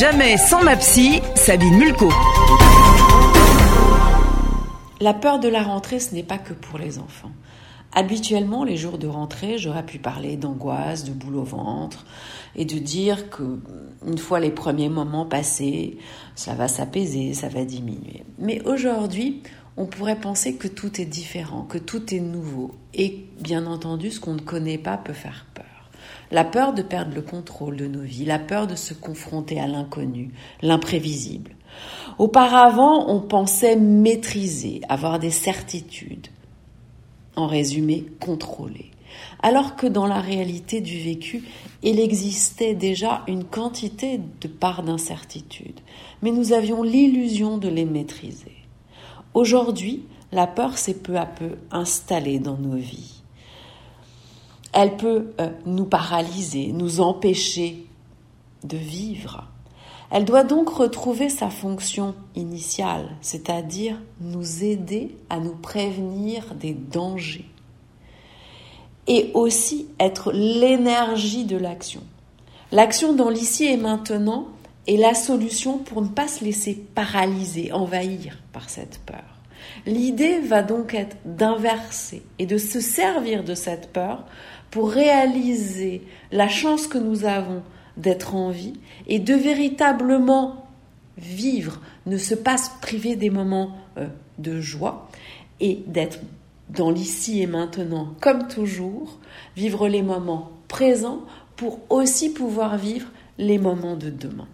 Jamais sans ma psy, Sabine Mulco. La peur de la rentrée, ce n'est pas que pour les enfants. Habituellement, les jours de rentrée, j'aurais pu parler d'angoisse, de boule au ventre, et de dire que une fois les premiers moments passés, ça va s'apaiser, ça va diminuer. Mais aujourd'hui, on pourrait penser que tout est différent, que tout est nouveau, et bien entendu, ce qu'on ne connaît pas peut faire. La peur de perdre le contrôle de nos vies, la peur de se confronter à l'inconnu, l'imprévisible. Auparavant, on pensait maîtriser, avoir des certitudes, en résumé, contrôler. Alors que dans la réalité du vécu, il existait déjà une quantité de parts d'incertitude, mais nous avions l'illusion de les maîtriser. Aujourd'hui, la peur s'est peu à peu installée dans nos vies. Elle peut euh, nous paralyser, nous empêcher de vivre. Elle doit donc retrouver sa fonction initiale, c'est-à-dire nous aider à nous prévenir des dangers et aussi être l'énergie de l'action. L'action dans l'ici et maintenant est la solution pour ne pas se laisser paralyser, envahir par cette peur. L'idée va donc être d'inverser et de se servir de cette peur pour réaliser la chance que nous avons d'être en vie et de véritablement vivre, ne se pas priver des moments euh, de joie et d'être dans l'ici et maintenant comme toujours, vivre les moments présents pour aussi pouvoir vivre les moments de demain.